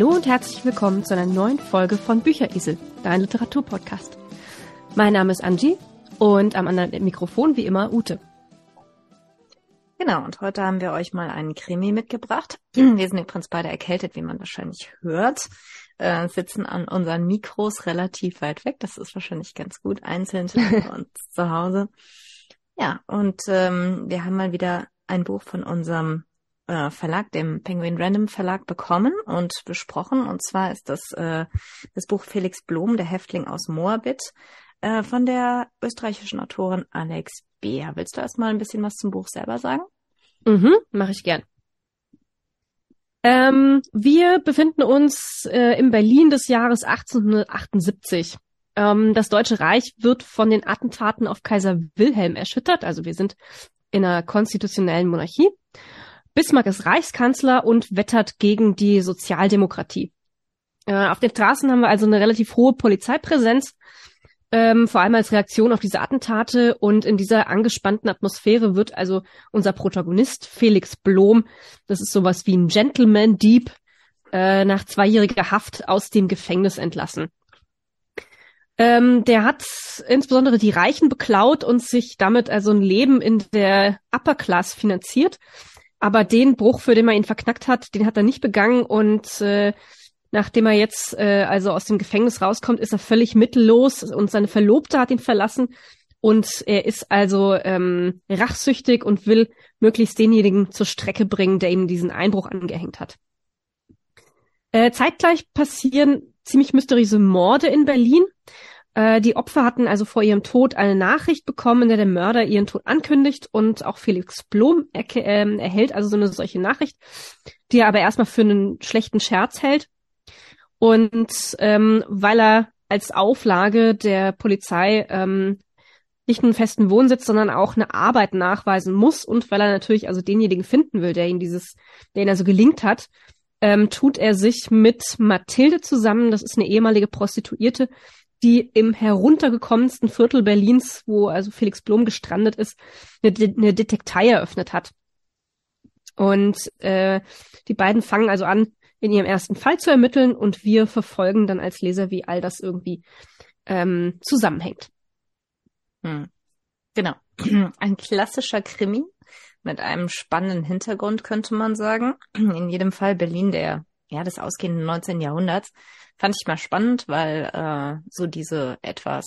Hallo und herzlich willkommen zu einer neuen Folge von Bücheresel, dein Literaturpodcast. Mein Name ist Angie und am anderen Mikrofon wie immer Ute. Genau, und heute haben wir euch mal einen Krimi mitgebracht. Wir sind übrigens beide erkältet, wie man wahrscheinlich hört, äh, sitzen an unseren Mikros relativ weit weg. Das ist wahrscheinlich ganz gut, einzeln und zu Hause. Ja, und ähm, wir haben mal wieder ein Buch von unserem äh, Verlag, dem Penguin Random Verlag, bekommen und besprochen. Und zwar ist das äh, das Buch Felix Blom, der Häftling aus Moabit, äh, von der österreichischen Autorin Alex Beer. Willst du erstmal ein bisschen was zum Buch selber sagen? Mhm, mache ich gern. Ähm, wir befinden uns äh, im Berlin des Jahres 1878. Ähm, das Deutsche Reich wird von den Attentaten auf Kaiser Wilhelm erschüttert. Also wir sind in einer konstitutionellen Monarchie. Bismarck ist Reichskanzler und wettert gegen die Sozialdemokratie. Äh, auf den Straßen haben wir also eine relativ hohe Polizeipräsenz, ähm, vor allem als Reaktion auf diese Attentate. Und in dieser angespannten Atmosphäre wird also unser Protagonist Felix Blom, das ist sowas wie ein Gentleman-Dieb, äh, nach zweijähriger Haft aus dem Gefängnis entlassen. Ähm, der hat insbesondere die Reichen beklaut und sich damit also ein Leben in der Upper Class finanziert. Aber den Bruch, für den man ihn verknackt hat, den hat er nicht begangen und äh, nachdem er jetzt äh, also aus dem Gefängnis rauskommt, ist er völlig mittellos und seine Verlobte hat ihn verlassen und er ist also ähm, rachsüchtig und will möglichst denjenigen zur Strecke bringen, der ihm diesen Einbruch angehängt hat. Äh, zeitgleich passieren ziemlich mysteriöse Morde in Berlin. Äh, die Opfer hatten also vor ihrem Tod eine Nachricht bekommen, in der der Mörder ihren Tod ankündigt und auch Felix Blom er äh, erhält also so eine solche Nachricht, die er aber erstmal für einen schlechten Scherz hält. Und ähm, weil er als Auflage der Polizei ähm, nicht nur einen festen Wohnsitz, sondern auch eine Arbeit nachweisen muss und weil er natürlich also denjenigen finden will, der ihn dieses, der ihn also gelingt hat, ähm, tut er sich mit Mathilde zusammen, das ist eine ehemalige Prostituierte, die im heruntergekommensten Viertel Berlins, wo also Felix Blom gestrandet ist, eine, eine Detektei eröffnet hat. Und äh, die beiden fangen also an, in ihrem ersten Fall zu ermitteln und wir verfolgen dann als Leser, wie all das irgendwie ähm, zusammenhängt. Hm. Genau. Ein klassischer Krimi mit einem spannenden Hintergrund, könnte man sagen. In jedem Fall Berlin der, ja, des ausgehenden 19. Jahrhunderts. Fand ich mal spannend, weil äh, so diese etwas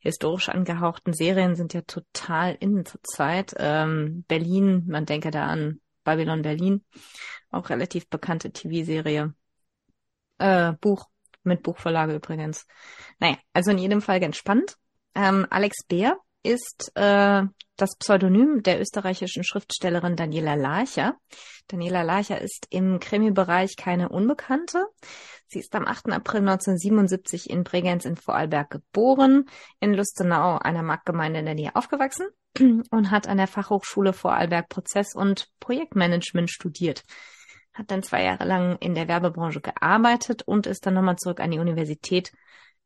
historisch angehauchten Serien sind ja total in zur Zeit. Ähm, Berlin, man denke da an Babylon Berlin, auch relativ bekannte TV-Serie. Äh, Buch, mit Buchvorlage übrigens. Naja, also in jedem Fall ganz spannend. Ähm, Alex Beer ist äh, das Pseudonym der österreichischen Schriftstellerin Daniela Larcher. Daniela Larcher ist im Krimi-Bereich keine Unbekannte. Sie ist am 8. April 1977 in Bregenz in Vorarlberg geboren, in Lustenau, einer Marktgemeinde in der Nähe aufgewachsen und hat an der Fachhochschule Vorarlberg Prozess- und Projektmanagement studiert. Hat dann zwei Jahre lang in der Werbebranche gearbeitet und ist dann nochmal zurück an die Universität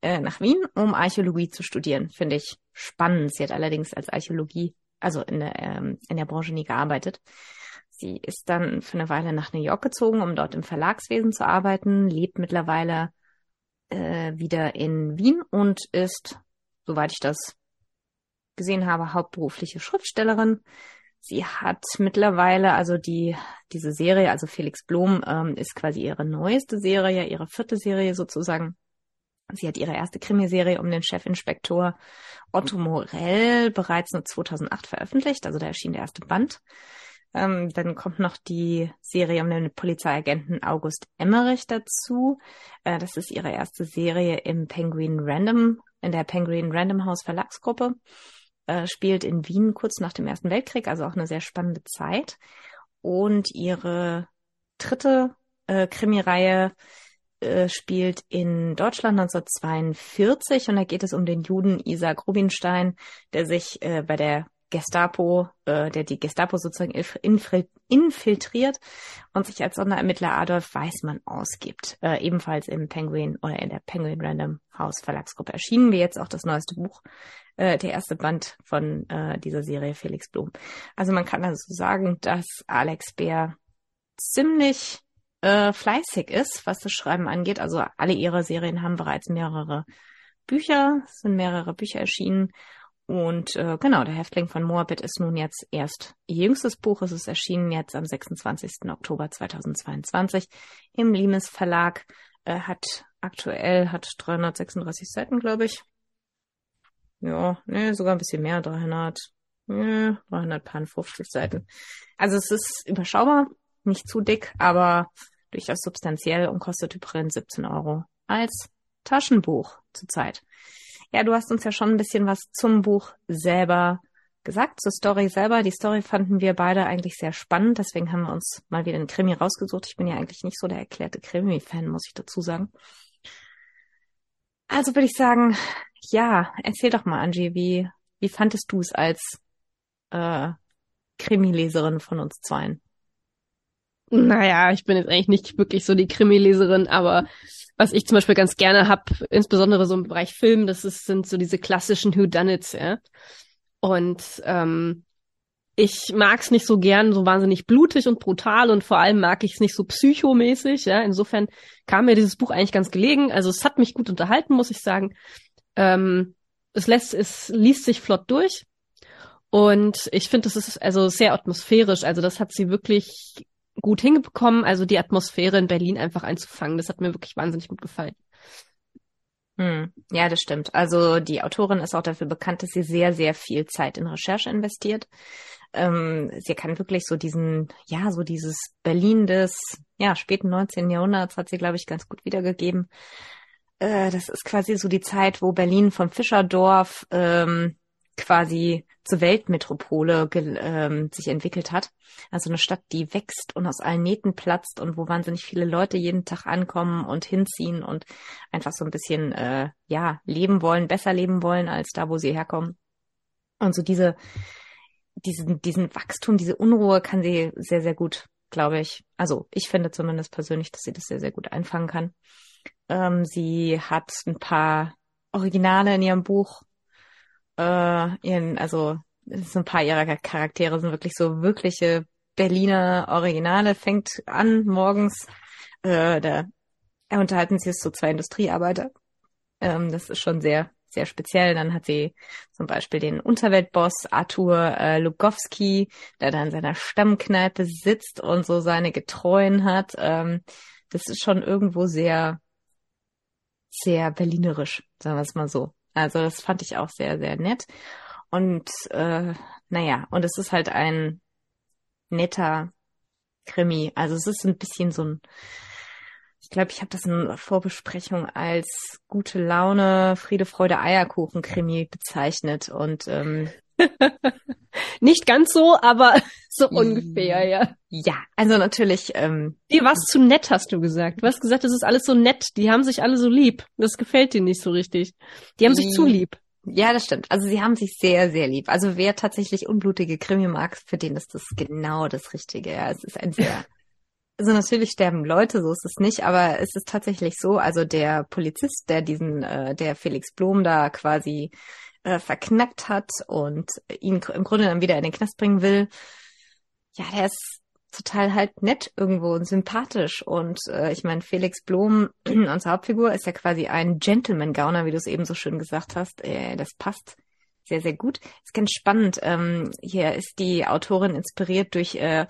äh, nach Wien, um Archäologie zu studieren. Finde ich spannend. Sie hat allerdings als Archäologie, also in der, ähm, in der Branche nie gearbeitet. Sie ist dann für eine Weile nach New York gezogen, um dort im Verlagswesen zu arbeiten, lebt mittlerweile äh, wieder in Wien und ist, soweit ich das gesehen habe, hauptberufliche Schriftstellerin. Sie hat mittlerweile, also die, diese Serie, also Felix Blom, ähm, ist quasi ihre neueste Serie, ihre vierte Serie sozusagen. Sie hat ihre erste Krimiserie um den Chefinspektor Otto Morell bereits nur 2008 veröffentlicht, also da erschien der erste Band. Ähm, dann kommt noch die Serie um den Polizeiagenten August Emmerich dazu. Äh, das ist ihre erste Serie im Penguin Random, in der Penguin Random House Verlagsgruppe. Äh, spielt in Wien kurz nach dem Ersten Weltkrieg, also auch eine sehr spannende Zeit. Und ihre dritte äh, Krimireihe äh, spielt in Deutschland 1942 und da geht es um den Juden Isaac Rubinstein, der sich äh, bei der Gestapo, äh, der die Gestapo sozusagen infiltriert und sich als Sonderermittler Adolf Weißmann ausgibt. Äh, ebenfalls im Penguin oder in der Penguin Random House Verlagsgruppe erschienen, wie jetzt auch das neueste Buch, äh, der erste Band von äh, dieser Serie Felix Blum. Also man kann also sagen, dass Alex Bär ziemlich äh, fleißig ist, was das Schreiben angeht. Also alle ihre Serien haben bereits mehrere Bücher, es sind mehrere Bücher erschienen. Und äh, genau, der Häftling von Moabit ist nun jetzt erst ihr jüngstes Buch. Es ist erschienen jetzt am 26. Oktober 2022 im Limes Verlag. Äh, hat aktuell hat 336 Seiten, glaube ich. Ja, nee, sogar ein bisschen mehr, 300, nee, 350 Seiten. Also es ist überschaubar, nicht zu dick, aber durchaus substanziell und kostet übrigens 17 Euro als Taschenbuch zurzeit. Ja, du hast uns ja schon ein bisschen was zum Buch selber gesagt, zur Story selber. Die Story fanden wir beide eigentlich sehr spannend, deswegen haben wir uns mal wieder einen Krimi rausgesucht. Ich bin ja eigentlich nicht so der erklärte Krimi-Fan, muss ich dazu sagen. Also würde ich sagen, ja, erzähl doch mal, Angie, wie, wie fandest du es als äh, Krimi-Leserin von uns zweien? Naja, ich bin jetzt eigentlich nicht wirklich so die Krimi-Leserin, aber was ich zum Beispiel ganz gerne hab, insbesondere so im Bereich Film, das ist, sind so diese klassischen Whodunits, ja. Und ähm, ich mag's nicht so gern, so wahnsinnig blutig und brutal und vor allem mag ich es nicht so psychomäßig, ja. Insofern kam mir dieses Buch eigentlich ganz gelegen. Also es hat mich gut unterhalten, muss ich sagen. Ähm, es lässt, es liest sich flott durch. Und ich finde, das ist also sehr atmosphärisch. Also das hat sie wirklich gut hingekommen, also die Atmosphäre in Berlin einfach einzufangen. Das hat mir wirklich wahnsinnig gut gefallen. Hm. Ja, das stimmt. Also die Autorin ist auch dafür bekannt, dass sie sehr, sehr viel Zeit in Recherche investiert. Ähm, sie kann wirklich so diesen, ja, so dieses Berlin des, ja, späten 19. Jahrhunderts hat sie, glaube ich, ganz gut wiedergegeben. Äh, das ist quasi so die Zeit, wo Berlin vom Fischerdorf ähm, quasi zur Weltmetropole ähm, sich entwickelt hat. Also eine Stadt, die wächst und aus allen Nähten platzt und wo wahnsinnig viele Leute jeden Tag ankommen und hinziehen und einfach so ein bisschen äh, ja leben wollen, besser leben wollen als da, wo sie herkommen. Und so diese diesen diesen Wachstum, diese Unruhe kann sie sehr sehr gut, glaube ich. Also ich finde zumindest persönlich, dass sie das sehr sehr gut einfangen kann. Ähm, sie hat ein paar Originale in ihrem Buch äh, ihren, also so ein paar ihrer Charaktere sind wirklich so wirkliche Berliner Originale, fängt an morgens, äh, da unterhalten sie so zwei Industriearbeiter. Ähm, das ist schon sehr, sehr speziell. Dann hat sie zum Beispiel den Unterweltboss Arthur äh, Lugowski, der da in seiner Stammkneipe sitzt und so seine Getreuen hat. Ähm, das ist schon irgendwo sehr, sehr berlinerisch, sagen wir es mal so. Also das fand ich auch sehr, sehr nett. Und äh, naja, und es ist halt ein netter Krimi. Also es ist ein bisschen so ein, ich glaube, ich habe das in Vorbesprechung als gute Laune, Friede, Freude, Eierkuchen Krimi bezeichnet. Und ähm, nicht ganz so, aber so ungefähr, ja. Ja, also natürlich. Ähm, dir war's zu nett, hast du gesagt. Du hast gesagt, das ist alles so nett. Die haben sich alle so lieb. Das gefällt dir nicht so richtig. Die haben sich zu lieb. Ja, das stimmt. Also sie haben sich sehr, sehr lieb. Also wer tatsächlich unblutige Krimi mag, für den ist das genau das Richtige. Ja, es ist ein sehr also natürlich sterben Leute, so ist es nicht, aber es ist tatsächlich so, also der Polizist, der diesen, äh, der Felix Blom da quasi äh, verknackt hat und ihn im Grunde dann wieder in den Knast bringen will, ja, der ist total halt nett irgendwo und sympathisch. Und äh, ich meine, Felix Blom, unsere Hauptfigur, ist ja quasi ein Gentleman-Gauner, wie du es eben so schön gesagt hast. Äh, das passt sehr, sehr gut. Ist ganz spannend. Ähm, hier ist die Autorin inspiriert durch äh,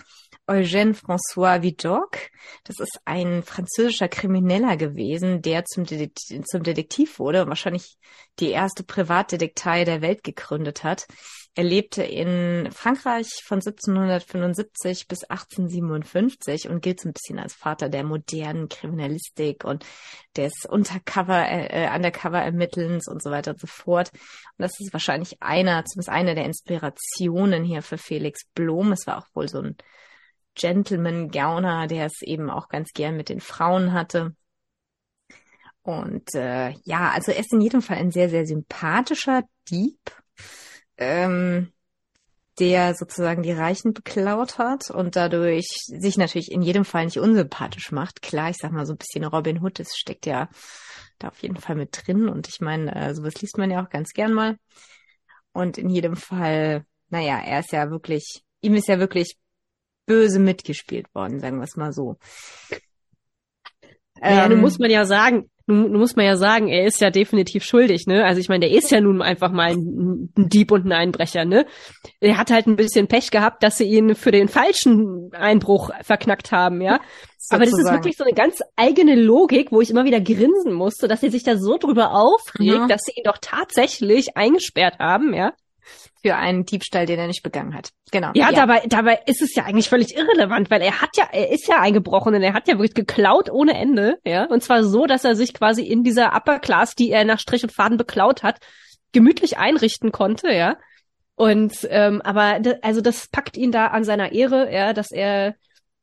Eugène François Vidocq. Das ist ein französischer Krimineller gewesen, der zum, Detektiv, zum Detektiv wurde und wahrscheinlich die erste Privatdetektei der Welt gegründet hat. Er lebte in Frankreich von 1775 bis 1857 und gilt so ein bisschen als Vater der modernen Kriminalistik und des Untercover, äh, Undercover-Ermittelns und so weiter und so fort. Und das ist wahrscheinlich einer, zumindest eine der Inspirationen hier für Felix Blom. Es war auch wohl so ein Gentleman-Gauner, der es eben auch ganz gern mit den Frauen hatte. Und äh, ja, also er ist in jedem Fall ein sehr, sehr sympathischer Dieb ähm, der sozusagen die Reichen beklaut hat und dadurch sich natürlich in jedem Fall nicht unsympathisch macht. Klar, ich sag mal so ein bisschen Robin Hood, das steckt ja da auf jeden Fall mit drin und ich meine, äh, sowas liest man ja auch ganz gern mal. Und in jedem Fall, naja, er ist ja wirklich, ihm ist ja wirklich böse mitgespielt worden, sagen wir es mal so. Ja, nun Ähm, muss man ja sagen, nun, muss man ja sagen, er ist ja definitiv schuldig, ne? Also ich meine, der ist ja nun einfach mal ein, ein Dieb und ein Einbrecher, ne? Er hat halt ein bisschen Pech gehabt, dass sie ihn für den falschen Einbruch verknackt haben, ja? Aber das ist wirklich so eine ganz eigene Logik, wo ich immer wieder grinsen musste, dass sie sich da so drüber aufregt, Mhm. dass sie ihn doch tatsächlich eingesperrt haben, ja? Für einen Diebstahl, den er nicht begangen hat. Genau. Ja, Dabei, dabei ist es ja eigentlich völlig irrelevant, weil er hat ja, er ist ja eingebrochen und er hat ja wirklich geklaut ohne Ende, ja. Und zwar so, dass er sich quasi in dieser Upper Class, die er nach Strich und Faden beklaut hat, gemütlich einrichten konnte, ja. Und ähm, aber also das packt ihn da an seiner Ehre, ja, dass er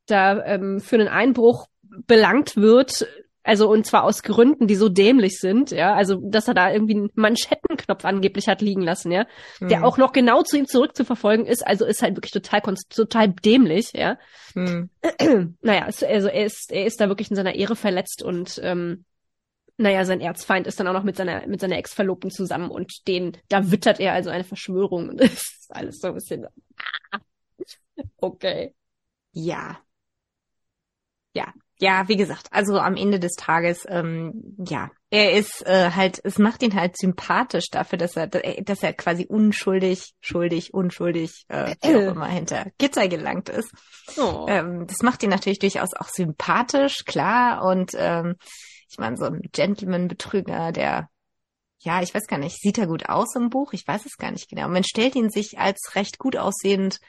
da ähm, für einen Einbruch belangt wird, also und zwar aus Gründen, die so dämlich sind, ja, also dass er da irgendwie einen Manschettenknopf angeblich hat liegen lassen, ja, der Hm. auch noch genau zu ihm zurückzuverfolgen ist, also ist halt wirklich total total dämlich, ja. Hm. Naja, also er ist er ist da wirklich in seiner Ehre verletzt und ähm, naja, sein Erzfeind ist dann auch noch mit seiner mit seiner Ex-Verlobten zusammen und den da wittert er also eine Verschwörung und ist alles so ein bisschen okay. Ja. Ja. Ja, wie gesagt, also am Ende des Tages, ähm, ja, er ist äh, halt, es macht ihn halt sympathisch dafür, dass er, dass er quasi unschuldig, schuldig, unschuldig, äh, wie auch immer hinter Gitter gelangt ist. Oh. Ähm, das macht ihn natürlich durchaus auch sympathisch, klar. Und ähm, ich meine, so ein Gentleman-Betrüger, der, ja, ich weiß gar nicht, sieht er gut aus im Buch? Ich weiß es gar nicht genau. Man stellt ihn sich als recht gut aussehend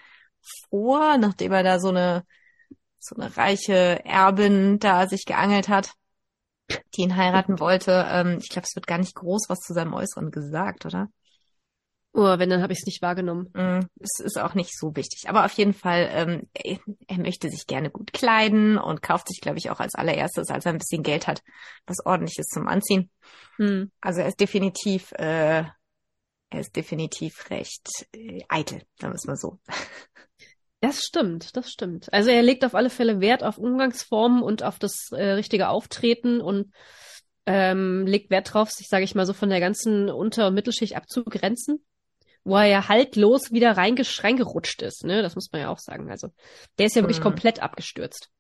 vor, nachdem er da so eine so eine reiche Erbin da sich geangelt hat, die ihn heiraten wollte. Ähm, ich glaube, es wird gar nicht groß was zu seinem Äußeren gesagt, oder? oh, wenn dann habe ich es nicht wahrgenommen. Mm, Es ist auch nicht so wichtig. Aber auf jeden Fall, ähm, er, er möchte sich gerne gut kleiden und kauft sich, glaube ich, auch als allererstes, als er ein bisschen Geld hat, was ordentliches zum Anziehen. Hm. Also er ist definitiv, äh, er ist definitiv recht äh, eitel, sagen wir es mal so. Das stimmt, das stimmt. Also er legt auf alle Fälle Wert auf Umgangsformen und auf das äh, richtige Auftreten und ähm, legt Wert drauf, sich, sage ich mal, so von der ganzen Unter- und Mittelschicht abzugrenzen, wo er ja haltlos wieder reingerutscht ist, ne? Das muss man ja auch sagen. Also der ist ja wirklich Mhm. komplett abgestürzt.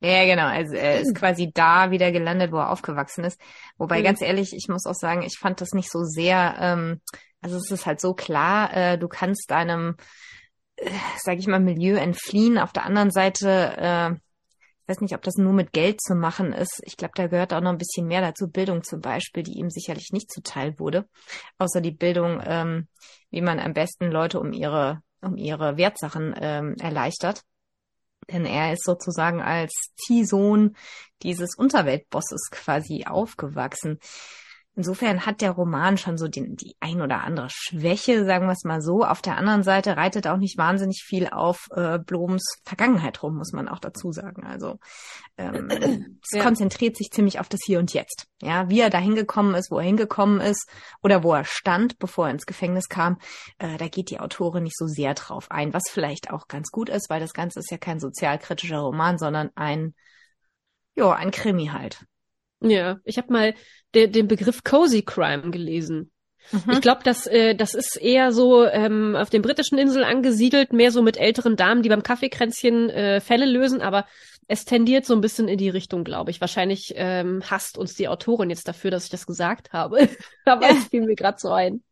Ja, genau. Also er ist quasi da wieder gelandet, wo er aufgewachsen ist. Wobei, Mhm. ganz ehrlich, ich muss auch sagen, ich fand das nicht so sehr, ähm, also es ist halt so klar, äh, du kannst deinem, äh, sag ich mal, Milieu entfliehen. Auf der anderen Seite, äh, ich weiß nicht, ob das nur mit Geld zu machen ist. Ich glaube, da gehört auch noch ein bisschen mehr dazu. Bildung zum Beispiel, die ihm sicherlich nicht zuteil wurde. Außer die Bildung, ähm, wie man am besten Leute um ihre, um ihre Wertsachen ähm, erleichtert. Denn er ist sozusagen als Ziehsohn dieses Unterweltbosses quasi aufgewachsen. Insofern hat der Roman schon so den, die ein oder andere Schwäche, sagen wir es mal so. Auf der anderen Seite reitet auch nicht wahnsinnig viel auf äh, Bloms Vergangenheit rum, muss man auch dazu sagen. Also ähm, es Ja. konzentriert sich ziemlich auf das Hier und Jetzt. Ja, wie er da hingekommen ist, wo er hingekommen ist oder wo er stand, bevor er ins Gefängnis kam, äh, da geht die Autorin nicht so sehr drauf ein, was vielleicht auch ganz gut ist, weil das Ganze ist ja kein sozialkritischer Roman, sondern ein, ja, ein Krimi halt. Ja, ich habe mal de den Begriff Cozy Crime gelesen. Mhm. Ich glaube, das, äh, das ist eher so ähm, auf den britischen Inseln angesiedelt, mehr so mit älteren Damen, die beim Kaffeekränzchen äh, Fälle lösen, aber es tendiert so ein bisschen in die Richtung, glaube ich. Wahrscheinlich ähm, hasst uns die Autorin jetzt dafür, dass ich das gesagt habe. aber es fiel mir gerade so ein.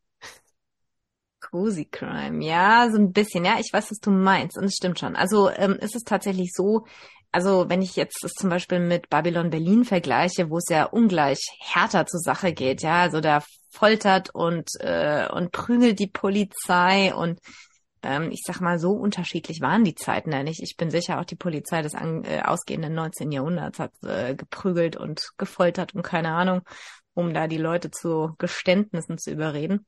Cozy Crime, ja, so ein bisschen, ja, ich weiß, was du meinst und es stimmt schon. Also ähm, ist es tatsächlich so, also wenn ich jetzt das zum Beispiel mit Babylon Berlin vergleiche, wo es ja ungleich härter zur Sache geht, ja, also da foltert und äh, und prügelt die Polizei und ähm, ich sag mal, so unterschiedlich waren die Zeiten ja nicht. Ich bin sicher, auch die Polizei des an, äh, ausgehenden 19. Jahrhunderts hat äh, geprügelt und gefoltert und keine Ahnung, um da die Leute zu Geständnissen zu überreden.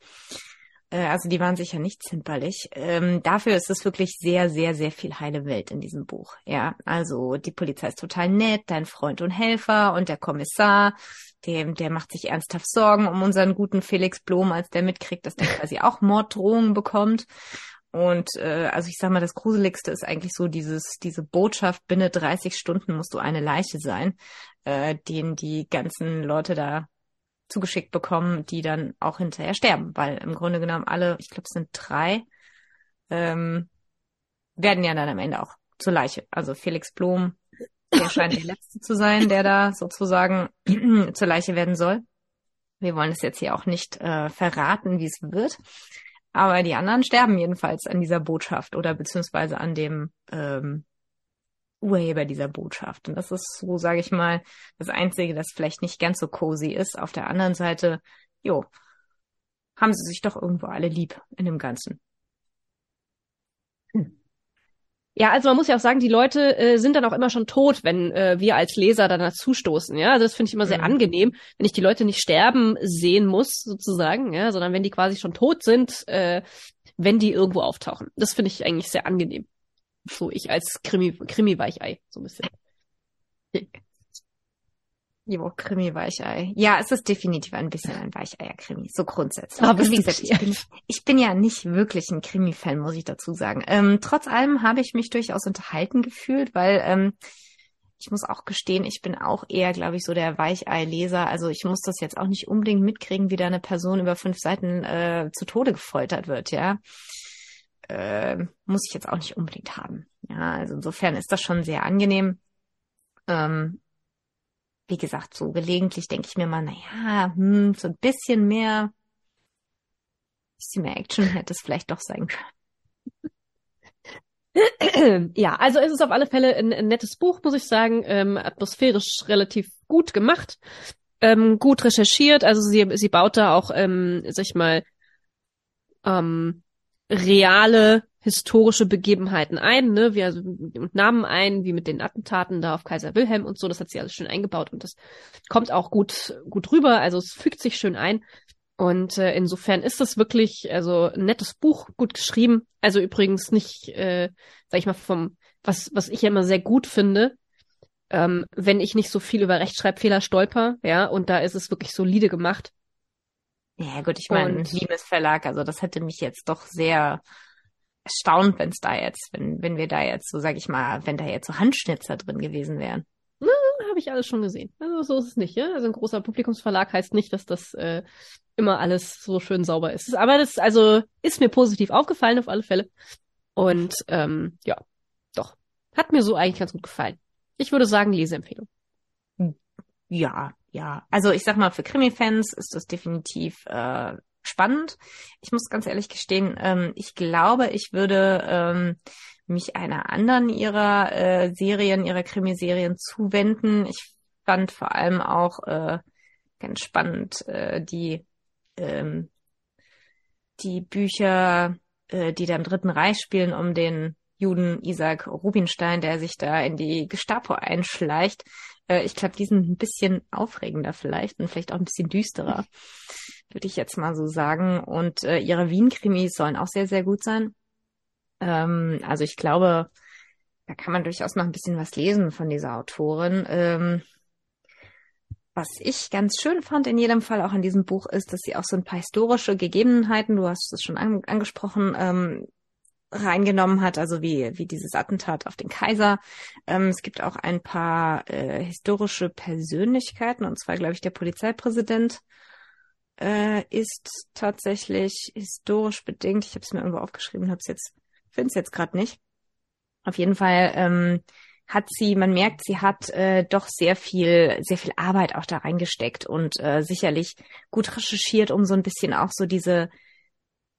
Äh, Also die waren sicher nicht zimperlich. Ähm, dafür ist es wirklich sehr, sehr, sehr viel heile Welt in diesem Buch. Ja, also die Polizei ist total nett, dein Freund und Helfer und der Kommissar, dem, der macht sich ernsthaft Sorgen um unseren guten Felix Blom, als der mitkriegt, dass der quasi auch Morddrohungen bekommt. Und äh, also ich sag mal, das Gruseligste ist eigentlich so dieses, diese Botschaft, binnen 30 Stunden musst du eine Leiche sein, äh, den die ganzen Leute da zugeschickt bekommen, die dann auch hinterher sterben, weil im Grunde genommen alle, ich glaube es sind drei, ähm, werden ja dann am Ende auch zur Leiche. Also Felix Blom, Er scheint der Letzte zu sein, der da sozusagen zur Leiche werden soll. Wir wollen es jetzt hier auch nicht äh, verraten, wie es wird. Aber die anderen sterben jedenfalls an dieser Botschaft oder beziehungsweise an dem ähm, Urheber dieser Botschaft. Und das ist so, sage ich mal, das Einzige, das vielleicht nicht ganz so cozy ist. Auf der anderen Seite, jo, haben sie sich doch irgendwo alle lieb in dem Ganzen. Ja, also man muss ja auch sagen, die Leute äh, sind dann auch immer schon tot, wenn äh, wir als Leser dann dazu stoßen. Ja, also das finde ich immer sehr mhm. angenehm, wenn ich die Leute nicht sterben sehen muss, sozusagen, ja, sondern wenn die quasi schon tot sind, äh, wenn die irgendwo auftauchen. Das finde ich eigentlich sehr angenehm. So ich als Krimi, Krimi-Weichei, so ein bisschen. Jo, Krimi-Weichei. Ja, es ist definitiv ein bisschen ein Weicheier-Krimi, so grundsätzlich. Aber wie gesagt, ich bin, ich bin ja nicht wirklich ein Krimi-Fan, muss ich dazu sagen. Ähm, trotz allem habe ich mich durchaus unterhalten gefühlt, weil ähm, ich muss auch gestehen, ich bin auch eher, glaube ich, so der Weichei-Leser. Also ich muss das jetzt auch nicht unbedingt mitkriegen, wie da eine Person über fünf Seiten äh, zu Tode gefoltert wird, ja. Äh, muss ich jetzt auch nicht unbedingt haben. Ja, also insofern ist das schon sehr angenehm. Ähm, wie gesagt, so gelegentlich denke ich mir mal, na ja, hm, so ein bisschen mehr, bisschen mehr Action hätte es vielleicht doch sein können. Ja, also es ist auf alle Fälle ein, ein nettes Buch, muss ich sagen, ähm, atmosphärisch relativ gut gemacht, ähm, gut recherchiert. Also sie, sie baut da auch, ähm, sag ich mal, ähm, reale historische Begebenheiten ein, ne, wie also und Namen ein, wie mit den Attentaten da auf Kaiser Wilhelm und so, das hat sie alles schön eingebaut und das kommt auch gut gut rüber, also es fügt sich schön ein. Und äh, insofern ist das wirklich also ein nettes Buch, gut geschrieben. Also übrigens nicht, äh, sag ich mal, vom, was, was ich ja immer sehr gut finde, ähm, wenn ich nicht so viel über Rechtschreibfehler stolper, ja, und da ist es wirklich solide gemacht. Ja, gut, ich meine, Limes Verlag, also das hätte mich jetzt doch sehr erstaunt, wenn es da jetzt, wenn, wenn wir da jetzt, so sag ich mal, wenn da jetzt so Handschnitzer drin gewesen wären. Na, habe ich alles schon gesehen. Also so ist es nicht, ja. Also ein großer Publikumsverlag heißt nicht, dass das äh, immer alles so schön sauber ist. Aber das, also, ist mir positiv aufgefallen auf alle Fälle. Und ähm, ja, doch. Hat mir so eigentlich ganz gut gefallen. Ich würde sagen, Leseempfehlung. Ja, ja. Also ich sag mal, für Krimi-Fans ist das definitiv äh, spannend. Ich muss ganz ehrlich gestehen, ähm, ich glaube, ich würde ähm, mich einer anderen ihrer äh, Serien, ihrer Krimiserien zuwenden. Ich fand vor allem auch äh, ganz spannend äh, die ähm, die Bücher, äh, die da im Dritten Reich spielen, um den Juden Isaac Rubinstein, der sich da in die Gestapo einschleicht. Äh, ich glaube, die sind ein bisschen aufregender vielleicht und vielleicht auch ein bisschen düsterer würde ich jetzt mal so sagen. Und äh, ihre Wien-Krimis sollen auch sehr, sehr gut sein. Ähm, also ich glaube, da kann man durchaus noch ein bisschen was lesen von dieser Autorin. Ähm, was ich ganz schön fand in jedem Fall auch in diesem Buch ist, dass sie auch so ein paar historische Gegebenheiten, du hast es schon an, angesprochen, ähm, reingenommen hat, also wie, wie dieses Attentat auf den Kaiser. Ähm, es gibt auch ein paar äh, historische Persönlichkeiten, und zwar, glaube ich, der Polizeipräsident äh, ist tatsächlich historisch bedingt. Ich habe es mir irgendwo aufgeschrieben, habe es jetzt, finde es jetzt gerade nicht. Auf jeden Fall ähm, hat sie, man merkt, sie hat äh, doch sehr viel, sehr viel Arbeit auch da reingesteckt und äh, sicherlich gut recherchiert, um so ein bisschen auch so diese,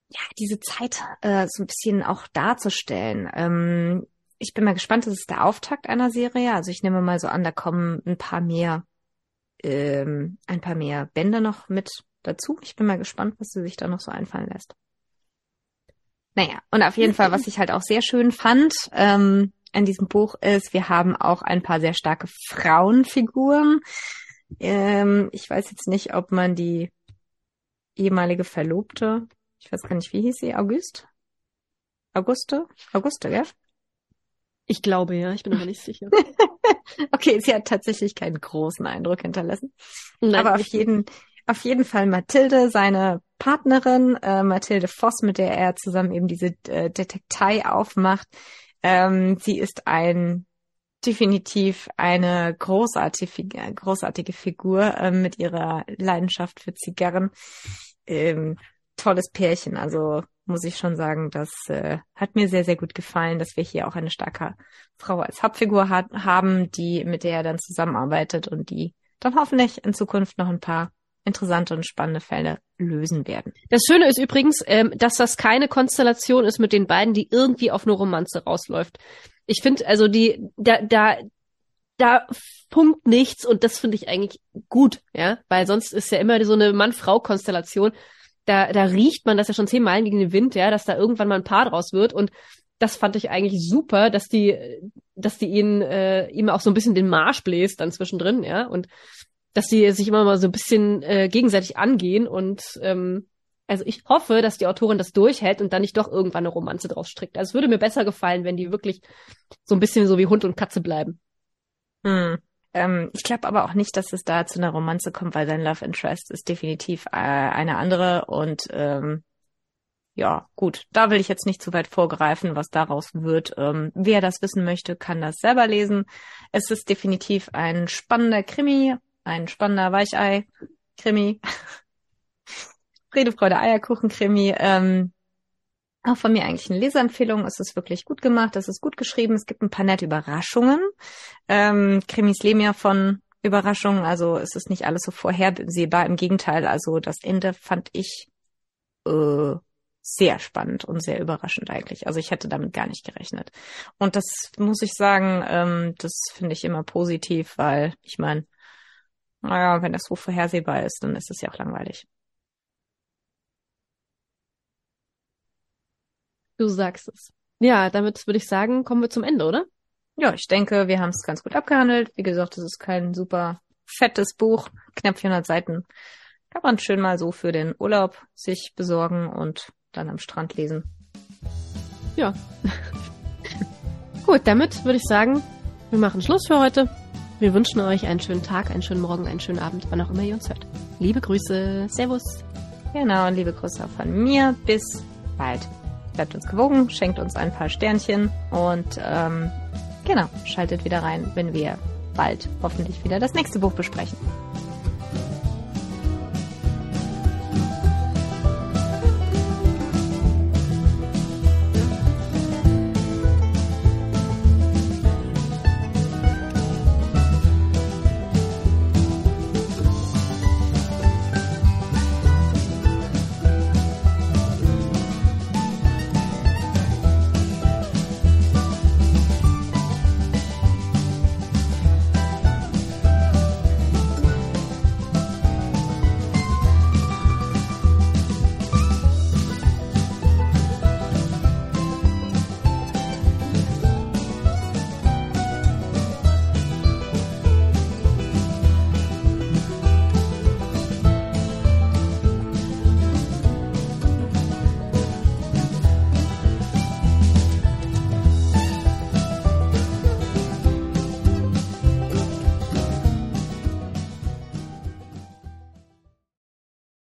ja, diese Zeit äh, so ein bisschen auch darzustellen. Ähm, ich bin mal gespannt, das ist der Auftakt einer Serie. Also ich nehme mal so an, da kommen ein paar mehr, ähm, ein paar mehr Bände noch mit dazu. Ich bin mal gespannt, was sie sich da noch so einfallen lässt. Naja, und auf jeden Fall, was ich halt auch sehr schön fand ähm, an diesem Buch ist, wir haben auch ein paar sehr starke Frauenfiguren. Ähm, ich weiß jetzt nicht, ob man die ehemalige Verlobte, ich weiß gar nicht, wie hieß sie, August? Auguste? Auguste, ja? Ich glaube ja, ich bin aber nicht sicher. okay, sie hat tatsächlich keinen großen Eindruck hinterlassen. Nein, aber auf jeden, auf jeden Fall Mathilde, seine Partnerin, äh, Mathilde Voss, mit der er zusammen eben diese äh, Detektei aufmacht. Ähm, sie ist ein definitiv eine großartige, großartige Figur äh, mit ihrer Leidenschaft für Zigarren. Ähm, tolles Pärchen, also muss ich schon sagen, das äh, hat mir sehr, sehr gut gefallen, dass wir hier auch eine starke Frau als Hauptfigur hat, haben, die mit der er dann zusammenarbeitet und die dann hoffentlich in Zukunft noch ein paar interessante und spannende Fälle lösen werden. Das Schöne ist übrigens, ähm, dass das keine Konstellation ist mit den beiden, die irgendwie auf eine Romanze rausläuft. Ich finde, also die, da, da, da funkt nichts und das finde ich eigentlich gut, ja, weil sonst ist ja immer so eine Mann-Frau-Konstellation. Da, da riecht man das ja schon zehn Meilen gegen den Wind, ja, dass da irgendwann mal ein Paar draus wird und das fand ich eigentlich super, dass die, dass die ihn äh, ihm auch so ein bisschen den Marsch bläst dann zwischendrin, ja, und dass sie sich immer mal so ein bisschen äh, gegenseitig angehen und ähm, also ich hoffe, dass die Autorin das durchhält und dann nicht doch irgendwann eine Romanze draus strickt. Also es würde mir besser gefallen, wenn die wirklich so ein bisschen so wie Hund und Katze bleiben. Hm. Ähm, ich glaube aber auch nicht, dass es da zu einer Romanze kommt, weil sein Love Interest ist definitiv äh, eine andere und ähm, ja, gut, da will ich jetzt nicht zu weit vorgreifen, was daraus wird. Ähm, wer das wissen möchte, kann das selber lesen. Es ist definitiv ein spannender Krimi, ein spannender Weichei-Krimi. Friede, Freude, Eierkuchen-Krimi. Ähm, auch von mir eigentlich eine Leseempfehlung. Es ist wirklich gut gemacht, es ist gut geschrieben, es gibt ein paar nette Überraschungen. Ähm, Krimis leben ja von Überraschungen, also es ist nicht alles so vorhersehbar. Im Gegenteil, also das Ende fand ich äh, sehr spannend und sehr überraschend eigentlich. Also ich hätte damit gar nicht gerechnet. Und das muss ich sagen, ähm, das finde ich immer positiv, weil ich meine, naja, wenn das so vorhersehbar ist, dann ist es ja auch langweilig. Du sagst es. Ja, damit würde ich sagen, kommen wir zum Ende, oder? Ja, ich denke, wir haben es ganz gut abgehandelt. Wie gesagt, es ist kein super fettes Buch, knapp 400 Seiten. Kann man schön mal so für den Urlaub sich besorgen und dann am Strand lesen. Ja. gut, damit würde ich sagen, wir machen Schluss für heute. Wir wünschen euch einen schönen Tag, einen schönen Morgen, einen schönen Abend, wann auch immer ihr uns hört. Liebe Grüße, Servus. Genau, liebe Grüße auch von mir. Bis bald. Bleibt uns gewogen, schenkt uns ein paar Sternchen und ähm, genau, schaltet wieder rein, wenn wir bald hoffentlich wieder das nächste Buch besprechen.